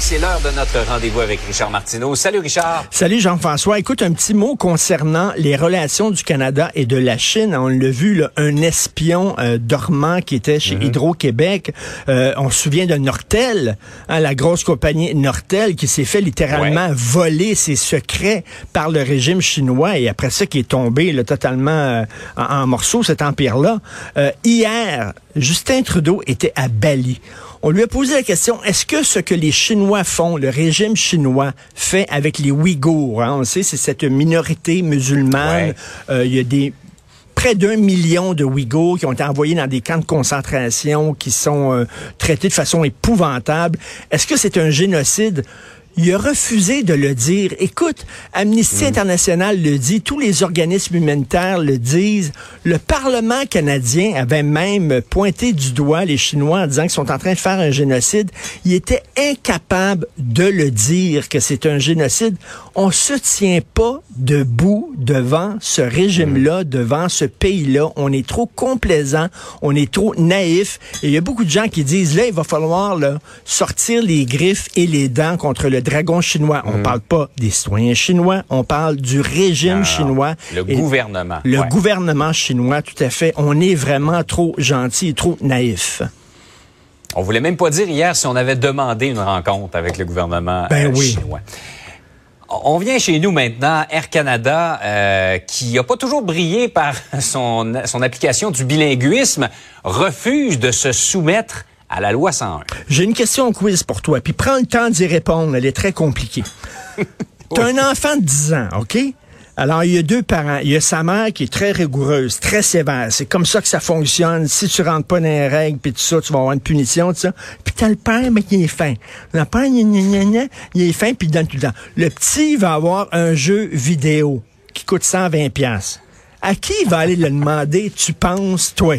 C'est l'heure de notre rendez-vous avec Richard Martineau. Salut Richard. Salut Jean-François. Écoute, un petit mot concernant les relations du Canada et de la Chine. On l'a vu, là, un espion euh, dormant qui était chez Hydro-Québec. Euh, on se souvient de Nortel, hein, la grosse compagnie Nortel qui s'est fait littéralement voler ses secrets par le régime chinois et après ça qui est tombé là, totalement euh, en, en, morceaux, cet empire-là. hier, Justin Trudeau était à Bali. On lui a posé la question, est-ce que ce que les Chinois font, le régime chinois fait avec les Ouïghours, hein, on sait, c'est cette minorité musulmane, euh, il y a des près d'un million de Ouïghours qui ont été envoyés dans des camps de concentration, qui sont euh, traités de façon épouvantable. Est-ce que c'est un génocide? Il a refusé de le dire. Écoute, Amnesty mm. International le dit, tous les organismes humanitaires le disent. Le Parlement canadien avait même pointé du doigt les Chinois en disant qu'ils sont en train de faire un génocide. Il était incapable de le dire que c'est un génocide. On se tient pas debout devant ce régime-là, mm. devant ce pays-là. On est trop complaisant, on est trop naïf. Et il y a beaucoup de gens qui disent, là, il va falloir là, sortir les griffes et les dents contre le chinois. On ne mm. parle pas des citoyens chinois, on parle du régime chinois. Le gouvernement. Le gouvernement chinois, tout à fait. On est vraiment trop gentil et trop naïf. On voulait même pas dire hier si on avait demandé une rencontre avec le gouvernement ben euh, oui. chinois. On vient chez nous maintenant, Air Canada, euh, qui n'a pas toujours brillé par son, son application du bilinguisme, refuse de se soumettre à la loi 101. J'ai une question quiz pour toi, puis prends le temps d'y répondre, elle est très compliquée. T'as un enfant de 10 ans, OK? Alors, il y a deux parents. Il y a sa mère qui est très rigoureuse, très sévère. C'est comme ça que ça fonctionne. Si tu rentres pas dans les règles, puis tout ça, tu vas avoir une punition, tout ça. Puis t'as le père, mais qui est fin. Le père, il est fin, puis il donne tout le temps. Le petit va avoir un jeu vidéo qui coûte 120 pièces. À qui il va aller le demander, tu penses, toi?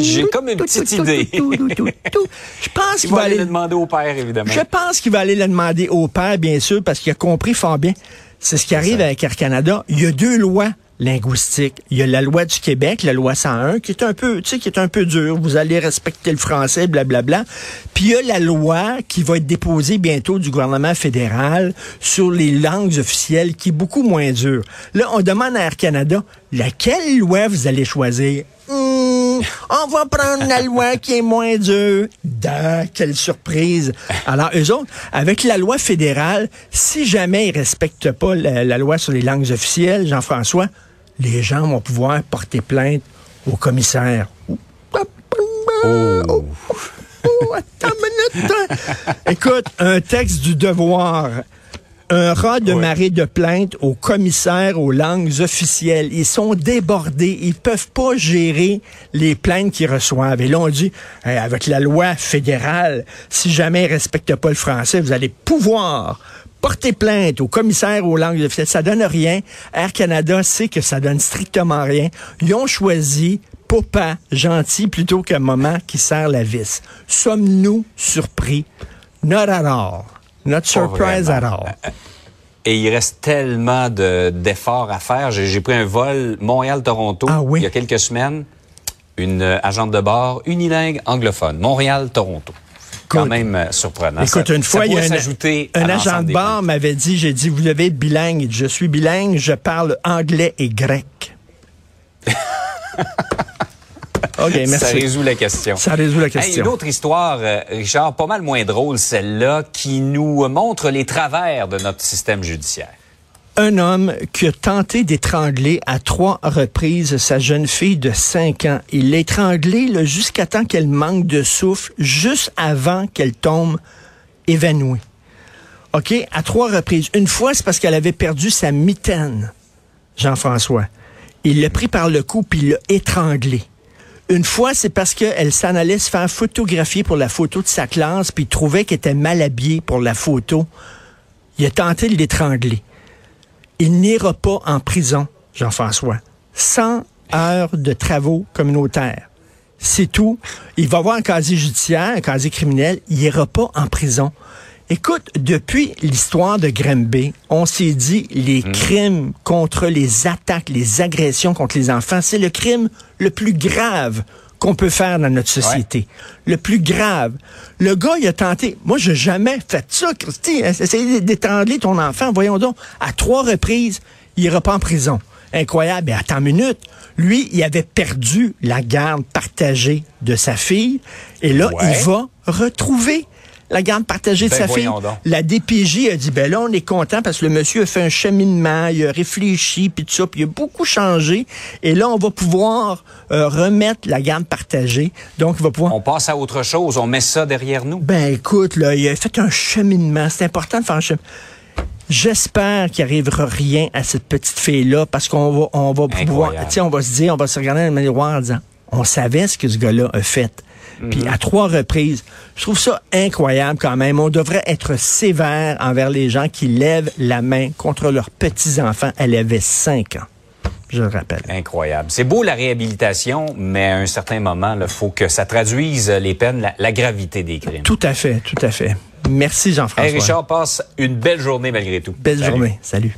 J'ai comme une petite idée. Je pense qu'il va aller le demander au père, évidemment. Je pense qu'il va aller le demander au père, bien sûr, parce qu'il a compris fort bien. C'est ce qui arrive avec Air Canada. Il y a deux lois linguistiques. Il y a la loi du Québec, la loi 101, qui est un peu, tu sais, qui est un peu dure. Vous allez respecter le français, blablabla. Puis il y a la loi qui va être déposée bientôt du gouvernement fédéral sur les langues officielles, qui est beaucoup moins dure. Là, on demande à Air Canada, laquelle loi vous allez choisir? On va prendre la loi qui est moins dure. Da, quelle surprise. Alors, eux autres, avec la loi fédérale, si jamais ils respectent pas la, loi sur les langues officielles, Jean-François, les gens vont pouvoir porter plainte au commissaire. Oh. Écoute, un texte du devoir un rat de marée de plaintes aux commissaires aux langues officielles. Ils sont débordés. Ils peuvent pas gérer les plaintes qu'ils reçoivent. Et là, on dit, avec la loi fédérale, si jamais ils respectent pas le français, vous allez pouvoir porter plainte aux commissaires aux langues officielles. Ça donne rien. Air Canada sait que ça donne strictement rien. Ils ont choisi Papa gentil plutôt qu'un moment qui sert la vis. Sommes-nous surpris? Not at all. Not surprise at all. Et il reste tellement d'efforts à faire. J'ai pris un vol Montréal-Toronto ah il y a quelques semaines. Une euh, agente de bord unilingue anglophone. Montréal-Toronto. Quand même euh, surprenant. Écoute, une fois, il y a un, un agent de bord m'avait dit, j'ai dit, vous devez être bilingue. Je suis bilingue, je parle anglais et grec. Ça résout la question. Ça résout la question. une autre histoire, euh, Richard, pas mal moins drôle, celle-là, qui nous montre les travers de notre système judiciaire. Un homme qui a tenté d'étrangler à trois reprises sa jeune fille de 5 ans. Il l'a étranglée jusqu'à temps qu'elle manque de souffle, juste avant qu'elle tombe évanouie. OK? À trois reprises. Une fois, c'est parce qu'elle avait perdu sa mitaine, Jean-François. Il l'a pris par le cou puis il l'a étranglé. Une fois, c'est parce qu'elle s'en allait se faire photographier pour la photo de sa classe, puis trouvait qu'elle était mal habillée pour la photo. Il a tenté de l'étrangler. Il n'ira pas en prison, Jean-François. 100 heures de travaux communautaires. C'est tout. Il va avoir un casier judiciaire, un casier criminel. Il n'ira pas en prison. Écoute, depuis l'histoire de Grimby, on s'est dit les Hmm. crimes contre les attaques, les agressions contre les enfants, c'est le crime le plus grave qu'on peut faire dans notre société. Le plus grave. Le gars, il a tenté. Moi, j'ai jamais fait ça, Christy. Essayer d'étrangler ton enfant. Voyons donc. À trois reprises, il ira pas en prison. Incroyable. Mais attends une minute. Lui, il avait perdu la garde partagée de sa fille. Et là, Ouais. il va retrouver la garde partagée de Ben, sa fille. donc. La DPJ a dit, ben là, on est content parce que le monsieur a fait un cheminement, il a réfléchi, puis tout ça, puis il a beaucoup changé. Et là, on va pouvoir euh, remettre la garde partagée. Donc, il va pouvoir... On passe à autre chose, on met ça derrière nous. Ben écoute, là, il a fait un cheminement. C'est important de faire un cheminement. J'espère qu'il arrivera rien à cette petite fille-là parce qu'on va, on va pouvoir, Incroyable. on va se dire, on va se regarder dans le miroir en disant, on savait ce que ce gars-là a fait. Puis à trois reprises, je trouve ça incroyable quand même. On devrait être sévère envers les gens qui lèvent la main contre leurs petits-enfants. Elle avait cinq ans, je le rappelle. Incroyable. C'est beau la réhabilitation, mais à un certain moment, il faut que ça traduise les peines, la, la gravité des crimes. Tout à fait, tout à fait. Merci Jean-François. Hey, Richard, passe une belle journée malgré tout. Belle Salut. journée. Salut.